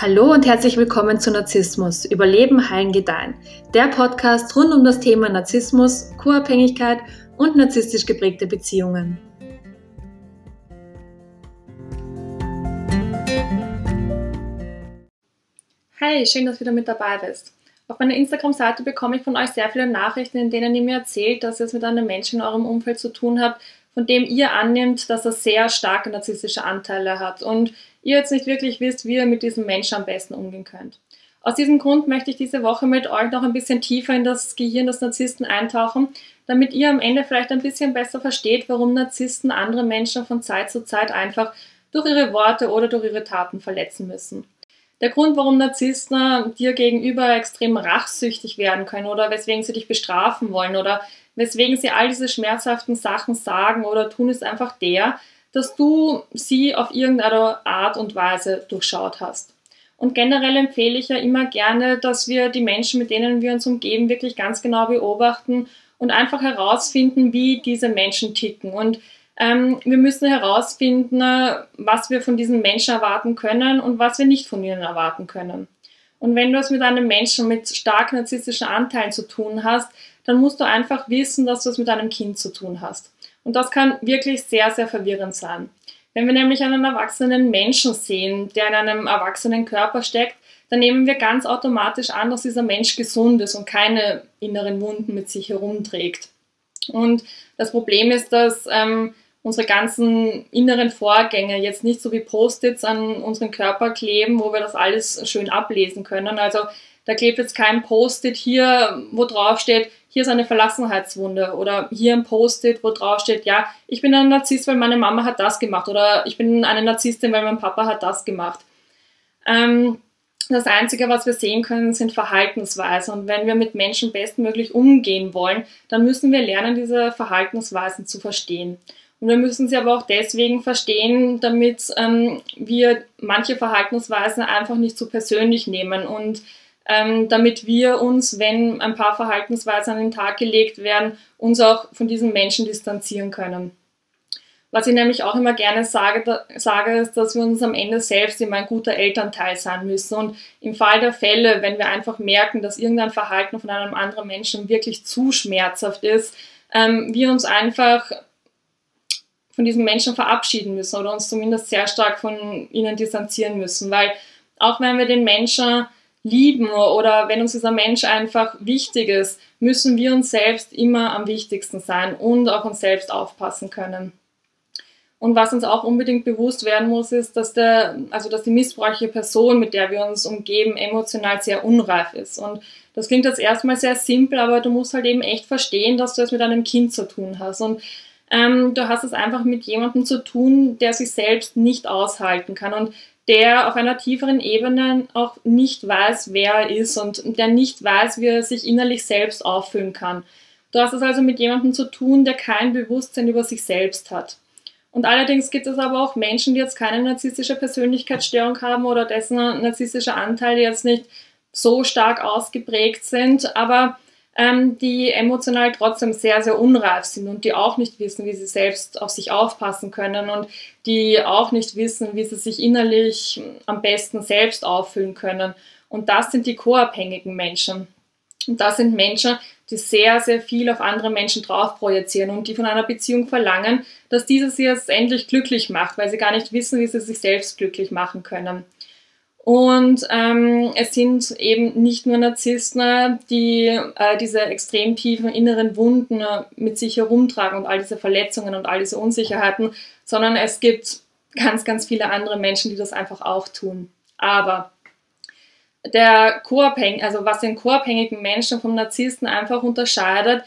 Hallo und herzlich willkommen zu Narzissmus, Überleben, Heilen, Gedeihen. Der Podcast rund um das Thema Narzissmus, Co-Abhängigkeit und narzisstisch geprägte Beziehungen. Hi, schön, dass du wieder mit dabei bist. Auf meiner Instagram-Seite bekomme ich von euch sehr viele Nachrichten, in denen ihr mir erzählt, dass ihr es mit einem Menschen in eurem Umfeld zu tun habt, von dem ihr annimmt, dass er sehr starke narzisstische Anteile hat und ihr jetzt nicht wirklich wisst, wie ihr mit diesem Menschen am besten umgehen könnt. Aus diesem Grund möchte ich diese Woche mit euch noch ein bisschen tiefer in das Gehirn des Narzissten eintauchen, damit ihr am Ende vielleicht ein bisschen besser versteht, warum Narzissten andere Menschen von Zeit zu Zeit einfach durch ihre Worte oder durch ihre Taten verletzen müssen. Der Grund, warum Narzissten dir gegenüber extrem rachsüchtig werden können oder weswegen sie dich bestrafen wollen oder weswegen sie all diese schmerzhaften Sachen sagen oder tun, ist einfach der, dass du sie auf irgendeine Art und Weise durchschaut hast. Und generell empfehle ich ja immer gerne, dass wir die Menschen, mit denen wir uns umgeben, wirklich ganz genau beobachten und einfach herausfinden, wie diese Menschen ticken. Und ähm, wir müssen herausfinden, was wir von diesen Menschen erwarten können und was wir nicht von ihnen erwarten können. Und wenn du es mit einem Menschen mit stark narzisstischen Anteilen zu tun hast, dann musst du einfach wissen, dass du es mit einem Kind zu tun hast. Und das kann wirklich sehr, sehr verwirrend sein. Wenn wir nämlich einen erwachsenen Menschen sehen, der in einem erwachsenen Körper steckt, dann nehmen wir ganz automatisch an, dass dieser Mensch gesund ist und keine inneren Wunden mit sich herumträgt. Und das Problem ist, dass ähm, unsere ganzen inneren Vorgänge jetzt nicht so wie Post-its an unseren Körper kleben, wo wir das alles schön ablesen können. Also da klebt jetzt kein Post-it hier, wo drauf steht, hier ist eine Verlassenheitswunde oder hier ein Post-it, wo drauf steht, ja, ich bin ein Narzisst, weil meine Mama hat das gemacht oder ich bin eine Narzisstin, weil mein Papa hat das gemacht. Ähm, das Einzige, was wir sehen können, sind Verhaltensweisen. Und wenn wir mit Menschen bestmöglich umgehen wollen, dann müssen wir lernen, diese Verhaltensweisen zu verstehen. Und wir müssen sie aber auch deswegen verstehen, damit ähm, wir manche Verhaltensweisen einfach nicht zu so persönlich nehmen und ähm, damit wir uns, wenn ein paar Verhaltensweisen an den Tag gelegt werden, uns auch von diesen Menschen distanzieren können. Was ich nämlich auch immer gerne sage, da, sage, ist, dass wir uns am Ende selbst immer ein guter Elternteil sein müssen. Und im Fall der Fälle, wenn wir einfach merken, dass irgendein Verhalten von einem anderen Menschen wirklich zu schmerzhaft ist, ähm, wir uns einfach von diesen Menschen verabschieden müssen oder uns zumindest sehr stark von ihnen distanzieren müssen. Weil auch wenn wir den Menschen lieben oder wenn uns dieser Mensch einfach wichtig ist, müssen wir uns selbst immer am wichtigsten sein und auf uns selbst aufpassen können. Und was uns auch unbedingt bewusst werden muss, ist, dass, der, also dass die missbräuchliche Person, mit der wir uns umgeben, emotional sehr unreif ist. Und das klingt jetzt erstmal sehr simpel, aber du musst halt eben echt verstehen, dass du es mit einem Kind zu tun hast. Und ähm, du hast es einfach mit jemandem zu tun, der sich selbst nicht aushalten kann. Und der auf einer tieferen Ebene auch nicht weiß, wer er ist und der nicht weiß, wie er sich innerlich selbst auffüllen kann. Du hast es also mit jemandem zu tun, der kein Bewusstsein über sich selbst hat. Und allerdings gibt es aber auch Menschen, die jetzt keine narzisstische Persönlichkeitsstörung haben oder dessen narzisstische Anteile jetzt nicht so stark ausgeprägt sind, aber ähm, die emotional trotzdem sehr, sehr unreif sind und die auch nicht wissen, wie sie selbst auf sich aufpassen können und die auch nicht wissen, wie sie sich innerlich am besten selbst auffüllen können. Und das sind die co-abhängigen Menschen. Und das sind Menschen, die sehr, sehr viel auf andere Menschen drauf projizieren und die von einer Beziehung verlangen, dass diese sie jetzt endlich glücklich macht, weil sie gar nicht wissen, wie sie sich selbst glücklich machen können. Und ähm, es sind eben nicht nur Narzissten, die äh, diese extrem tiefen inneren Wunden mit sich herumtragen und all diese Verletzungen und all diese Unsicherheiten, sondern es gibt ganz, ganz viele andere Menschen, die das einfach auch tun. Aber der Co-abhängige, also was den co-abhängigen Menschen vom Narzissten einfach unterscheidet,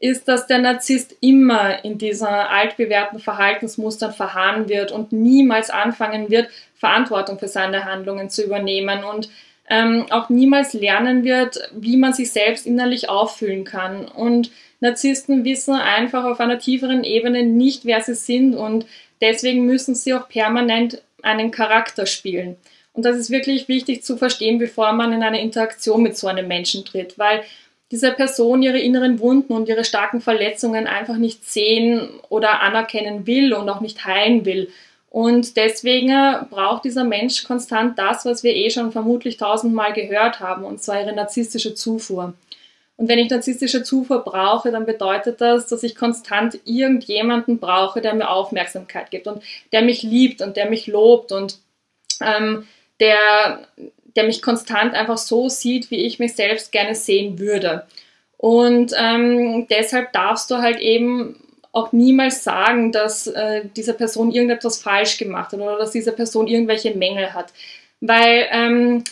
ist, dass der Narzisst immer in diesen altbewährten Verhaltensmustern verharren wird und niemals anfangen wird, Verantwortung für seine Handlungen zu übernehmen und ähm, auch niemals lernen wird, wie man sich selbst innerlich auffüllen kann. Und Narzissten wissen einfach auf einer tieferen Ebene nicht, wer sie sind und deswegen müssen sie auch permanent einen Charakter spielen. Und das ist wirklich wichtig zu verstehen, bevor man in eine Interaktion mit so einem Menschen tritt, weil diese Person ihre inneren Wunden und ihre starken Verletzungen einfach nicht sehen oder anerkennen will und auch nicht heilen will. Und deswegen braucht dieser Mensch konstant das, was wir eh schon vermutlich tausendmal gehört haben, und zwar ihre narzisstische Zufuhr. Und wenn ich narzisstische Zufuhr brauche, dann bedeutet das, dass ich konstant irgendjemanden brauche, der mir Aufmerksamkeit gibt und der mich liebt und der mich lobt und ähm, der, der mich konstant einfach so sieht, wie ich mich selbst gerne sehen würde. Und ähm, deshalb darfst du halt eben auch niemals sagen, dass äh, diese Person irgendetwas falsch gemacht hat oder dass diese Person irgendwelche Mängel hat. Weil ähm,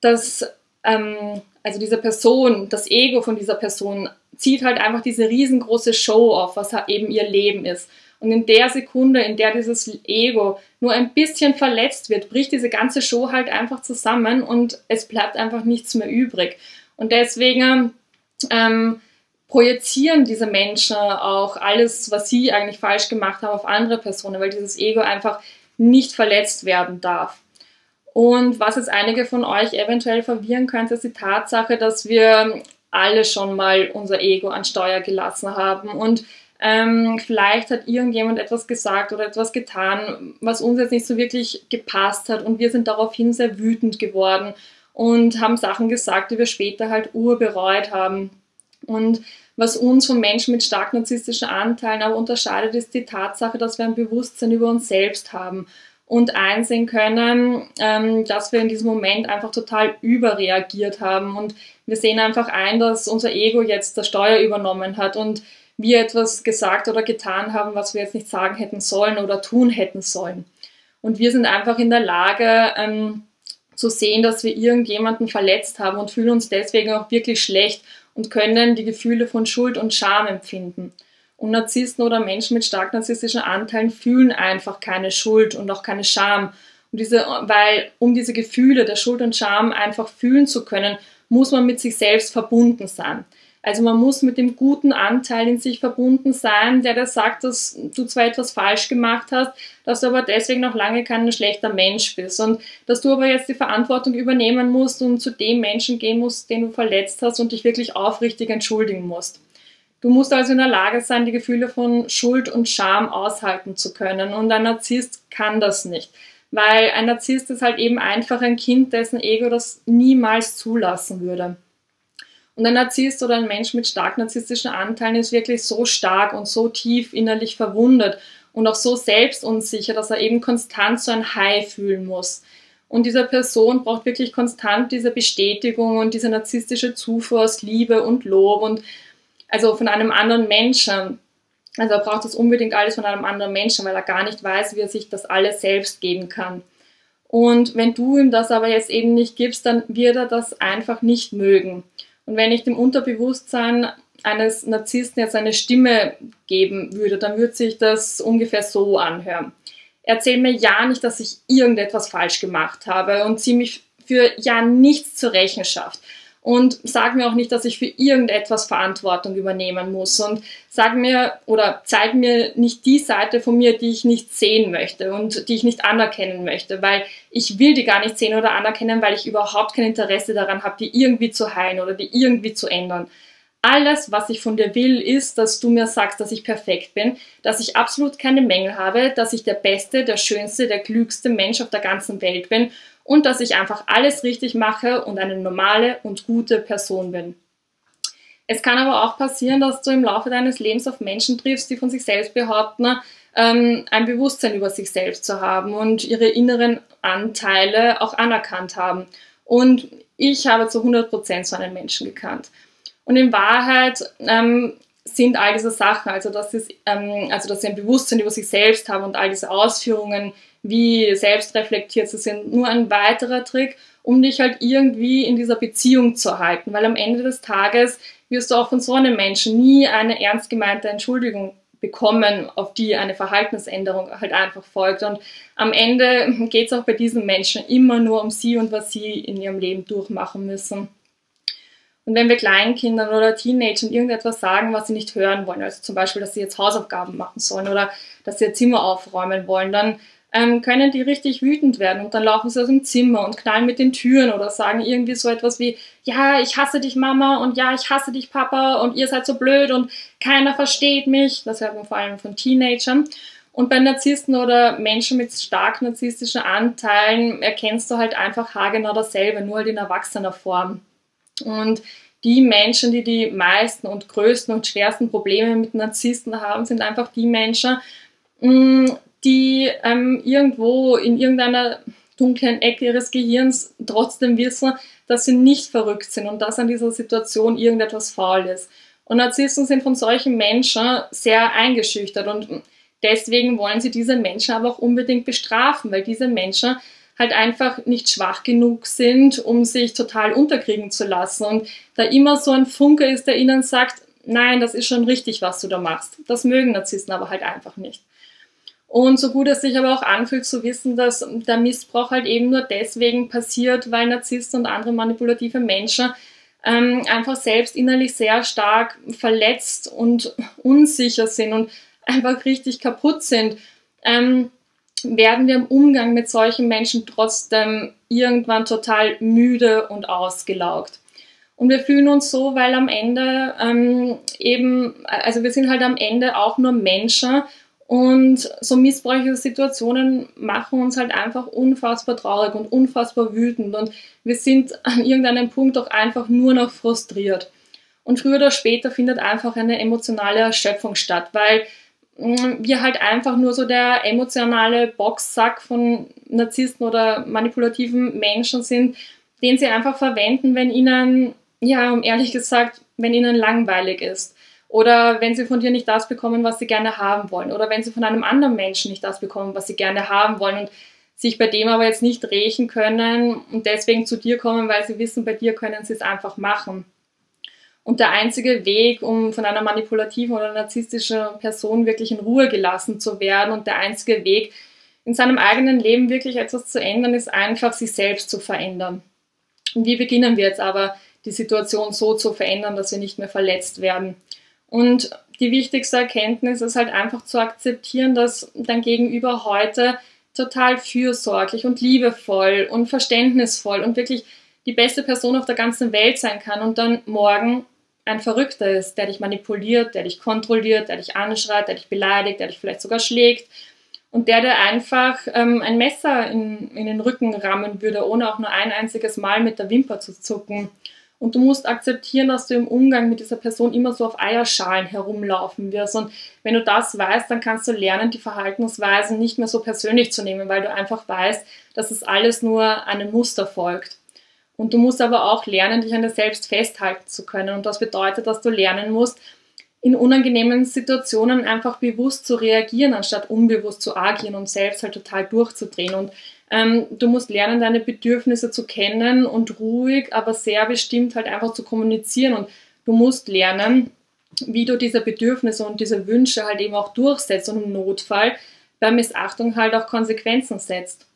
das, ähm, also diese Person, das Ego von dieser Person zieht halt einfach diese riesengroße Show auf, was eben ihr Leben ist. Und in der Sekunde, in der dieses Ego nur ein bisschen verletzt wird, bricht diese ganze Show halt einfach zusammen und es bleibt einfach nichts mehr übrig. Und deswegen ähm, projizieren diese Menschen auch alles, was sie eigentlich falsch gemacht haben, auf andere Personen, weil dieses Ego einfach nicht verletzt werden darf. Und was jetzt einige von euch eventuell verwirren könnte, ist die Tatsache, dass wir alle schon mal unser Ego an Steuer gelassen haben und ähm, vielleicht hat irgendjemand etwas gesagt oder etwas getan, was uns jetzt nicht so wirklich gepasst hat und wir sind daraufhin sehr wütend geworden und haben Sachen gesagt, die wir später halt urbereut haben. Und was uns von Menschen mit stark narzisstischen Anteilen aber unterscheidet, ist die Tatsache, dass wir ein Bewusstsein über uns selbst haben und einsehen können, ähm, dass wir in diesem Moment einfach total überreagiert haben. Und wir sehen einfach ein, dass unser Ego jetzt das Steuer übernommen hat und wir etwas gesagt oder getan haben, was wir jetzt nicht sagen hätten sollen oder tun hätten sollen. Und wir sind einfach in der Lage, ähm, zu sehen, dass wir irgendjemanden verletzt haben und fühlen uns deswegen auch wirklich schlecht und können die Gefühle von Schuld und Scham empfinden. Und Narzissten oder Menschen mit stark narzisstischen Anteilen fühlen einfach keine Schuld und auch keine Scham. Und diese, weil um diese Gefühle der Schuld und Scham einfach fühlen zu können, muss man mit sich selbst verbunden sein. Also man muss mit dem guten Anteil in sich verbunden sein, der dir sagt, dass du zwar etwas falsch gemacht hast, dass du aber deswegen noch lange kein schlechter Mensch bist und dass du aber jetzt die Verantwortung übernehmen musst und zu dem Menschen gehen musst, den du verletzt hast und dich wirklich aufrichtig entschuldigen musst. Du musst also in der Lage sein, die Gefühle von Schuld und Scham aushalten zu können und ein Narzisst kann das nicht. Weil ein Narzisst ist halt eben einfach ein Kind, dessen Ego das niemals zulassen würde. Und ein Narzisst oder ein Mensch mit stark narzisstischen Anteilen ist wirklich so stark und so tief innerlich verwundet und auch so selbstunsicher, dass er eben konstant so ein High fühlen muss. Und diese Person braucht wirklich konstant diese Bestätigung und diese narzisstische Zufuhr aus Liebe und Lob und also von einem anderen Menschen. Also er braucht das unbedingt alles von einem anderen Menschen, weil er gar nicht weiß, wie er sich das alles selbst geben kann. Und wenn du ihm das aber jetzt eben nicht gibst, dann wird er das einfach nicht mögen. Und wenn ich dem Unterbewusstsein eines Narzissten jetzt eine Stimme geben würde, dann würde sich das ungefähr so anhören. Erzähl mir ja nicht, dass ich irgendetwas falsch gemacht habe und zieh mich für ja nichts zur Rechenschaft und sag mir auch nicht, dass ich für irgendetwas Verantwortung übernehmen muss und sag mir oder zeig mir nicht die Seite von mir, die ich nicht sehen möchte und die ich nicht anerkennen möchte, weil ich will die gar nicht sehen oder anerkennen, weil ich überhaupt kein Interesse daran habe, die irgendwie zu heilen oder die irgendwie zu ändern. Alles, was ich von dir will, ist, dass du mir sagst, dass ich perfekt bin, dass ich absolut keine Mängel habe, dass ich der beste, der schönste, der klügste Mensch auf der ganzen Welt bin und dass ich einfach alles richtig mache und eine normale und gute Person bin. Es kann aber auch passieren, dass du im Laufe deines Lebens auf Menschen triffst, die von sich selbst behaupten, ähm, ein Bewusstsein über sich selbst zu haben und ihre inneren Anteile auch anerkannt haben. Und ich habe zu 100% so einen Menschen gekannt. Und in Wahrheit ähm, sind all diese Sachen, also dass, sie, ähm, also dass sie ein Bewusstsein über sich selbst haben und all diese Ausführungen, wie selbstreflektiert sie sind, nur ein weiterer Trick, um dich halt irgendwie in dieser Beziehung zu halten. Weil am Ende des Tages wirst du auch von so einem Menschen nie eine ernst gemeinte Entschuldigung bekommen, auf die eine Verhaltensänderung halt einfach folgt. Und am Ende geht es auch bei diesen Menschen immer nur um sie und was sie in ihrem Leben durchmachen müssen. Und wenn wir Kleinkindern oder Teenagern irgendetwas sagen, was sie nicht hören wollen, also zum Beispiel, dass sie jetzt Hausaufgaben machen sollen oder dass sie ihr Zimmer aufräumen wollen, dann ähm, können die richtig wütend werden und dann laufen sie aus dem Zimmer und knallen mit den Türen oder sagen irgendwie so etwas wie, ja, ich hasse dich Mama und ja, ich hasse dich Papa und ihr seid so blöd und keiner versteht mich. Das hört man vor allem von Teenagern. Und bei Narzissten oder Menschen mit stark narzisstischen Anteilen erkennst du halt einfach haargenau dasselbe, nur halt in erwachsener Form. Und die Menschen, die die meisten und größten und schwersten Probleme mit Narzissten haben, sind einfach die Menschen, mm, die ähm, irgendwo in irgendeiner dunklen Ecke ihres Gehirns trotzdem wissen, dass sie nicht verrückt sind und dass an dieser Situation irgendetwas faul ist. Und Narzissten sind von solchen Menschen sehr eingeschüchtert und Deswegen wollen sie diese Menschen aber auch unbedingt bestrafen, weil diese Menschen halt einfach nicht schwach genug sind, um sich total unterkriegen zu lassen. Und da immer so ein Funke ist, der ihnen sagt, nein, das ist schon richtig, was du da machst. Das mögen Narzissten aber halt einfach nicht. Und so gut es sich aber auch anfühlt zu wissen, dass der Missbrauch halt eben nur deswegen passiert, weil Narzissten und andere manipulative Menschen ähm, einfach selbst innerlich sehr stark verletzt und unsicher sind und einfach richtig kaputt sind, ähm, werden wir im Umgang mit solchen Menschen trotzdem irgendwann total müde und ausgelaugt. Und wir fühlen uns so, weil am Ende ähm, eben, also wir sind halt am Ende auch nur Menschen und so missbräuchliche Situationen machen uns halt einfach unfassbar traurig und unfassbar wütend und wir sind an irgendeinem Punkt auch einfach nur noch frustriert. Und früher oder später findet einfach eine emotionale Erschöpfung statt, weil wir halt einfach nur so der emotionale Boxsack von Narzissten oder manipulativen Menschen sind, den sie einfach verwenden, wenn ihnen, ja, um ehrlich gesagt, wenn ihnen langweilig ist. Oder wenn sie von dir nicht das bekommen, was sie gerne haben wollen. Oder wenn sie von einem anderen Menschen nicht das bekommen, was sie gerne haben wollen und sich bei dem aber jetzt nicht rächen können und deswegen zu dir kommen, weil sie wissen, bei dir können sie es einfach machen. Und der einzige Weg, um von einer manipulativen oder narzisstischen Person wirklich in Ruhe gelassen zu werden und der einzige Weg, in seinem eigenen Leben wirklich etwas zu ändern, ist einfach, sich selbst zu verändern. Und wie beginnen wir jetzt aber, die Situation so zu verändern, dass wir nicht mehr verletzt werden? Und die wichtigste Erkenntnis ist halt einfach zu akzeptieren, dass dein Gegenüber heute total fürsorglich und liebevoll und verständnisvoll und wirklich die beste Person auf der ganzen Welt sein kann und dann morgen ein Verrückter ist, der dich manipuliert, der dich kontrolliert, der dich anschreit, der dich beleidigt, der dich vielleicht sogar schlägt und der dir einfach ähm, ein Messer in, in den Rücken rammen würde, ohne auch nur ein einziges Mal mit der Wimper zu zucken. Und du musst akzeptieren, dass du im Umgang mit dieser Person immer so auf Eierschalen herumlaufen wirst. Und wenn du das weißt, dann kannst du lernen, die Verhaltensweisen nicht mehr so persönlich zu nehmen, weil du einfach weißt, dass es alles nur einem Muster folgt. Und du musst aber auch lernen, dich an dir selbst festhalten zu können. Und das bedeutet, dass du lernen musst, in unangenehmen Situationen einfach bewusst zu reagieren, anstatt unbewusst zu agieren und selbst halt total durchzudrehen. Und ähm, du musst lernen, deine Bedürfnisse zu kennen und ruhig, aber sehr bestimmt halt einfach zu kommunizieren. Und du musst lernen, wie du diese Bedürfnisse und diese Wünsche halt eben auch durchsetzt und im Notfall bei Missachtung halt auch Konsequenzen setzt.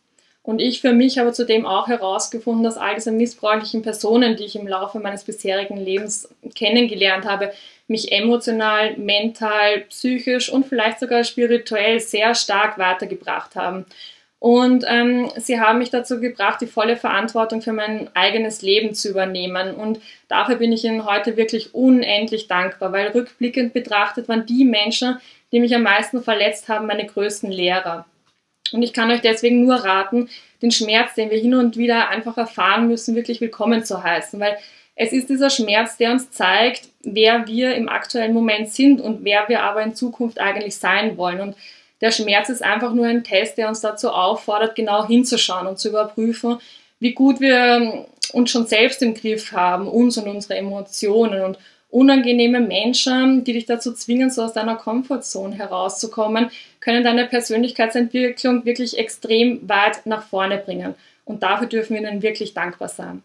Und ich für mich habe zudem auch herausgefunden, dass all diese missbräuchlichen Personen, die ich im Laufe meines bisherigen Lebens kennengelernt habe, mich emotional, mental, psychisch und vielleicht sogar spirituell sehr stark weitergebracht haben. Und ähm, sie haben mich dazu gebracht, die volle Verantwortung für mein eigenes Leben zu übernehmen. Und dafür bin ich ihnen heute wirklich unendlich dankbar, weil rückblickend betrachtet waren die Menschen, die mich am meisten verletzt haben, meine größten Lehrer. Und ich kann euch deswegen nur raten, den Schmerz, den wir hin und wieder einfach erfahren müssen, wirklich willkommen zu heißen, weil es ist dieser Schmerz, der uns zeigt, wer wir im aktuellen Moment sind und wer wir aber in Zukunft eigentlich sein wollen. Und der Schmerz ist einfach nur ein Test, der uns dazu auffordert, genau hinzuschauen und zu überprüfen, wie gut wir uns schon selbst im Griff haben, uns und unsere Emotionen und unangenehme Menschen, die dich dazu zwingen, so aus deiner Komfortzone herauszukommen, können deine Persönlichkeitsentwicklung wirklich extrem weit nach vorne bringen. Und dafür dürfen wir ihnen wirklich dankbar sein.